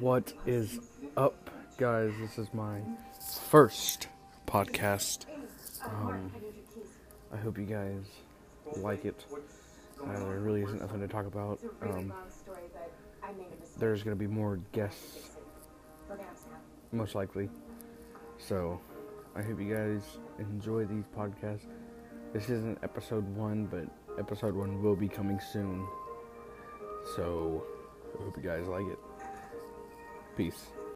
What is up, guys? This is my first podcast. Um, I hope you guys like it. Uh, there really isn't nothing to talk about. Um, there's going to be more guests, most likely. So, I hope you guys enjoy these podcasts. This isn't episode one, but episode one will be coming soon. So, I hope you guys like it. Peace.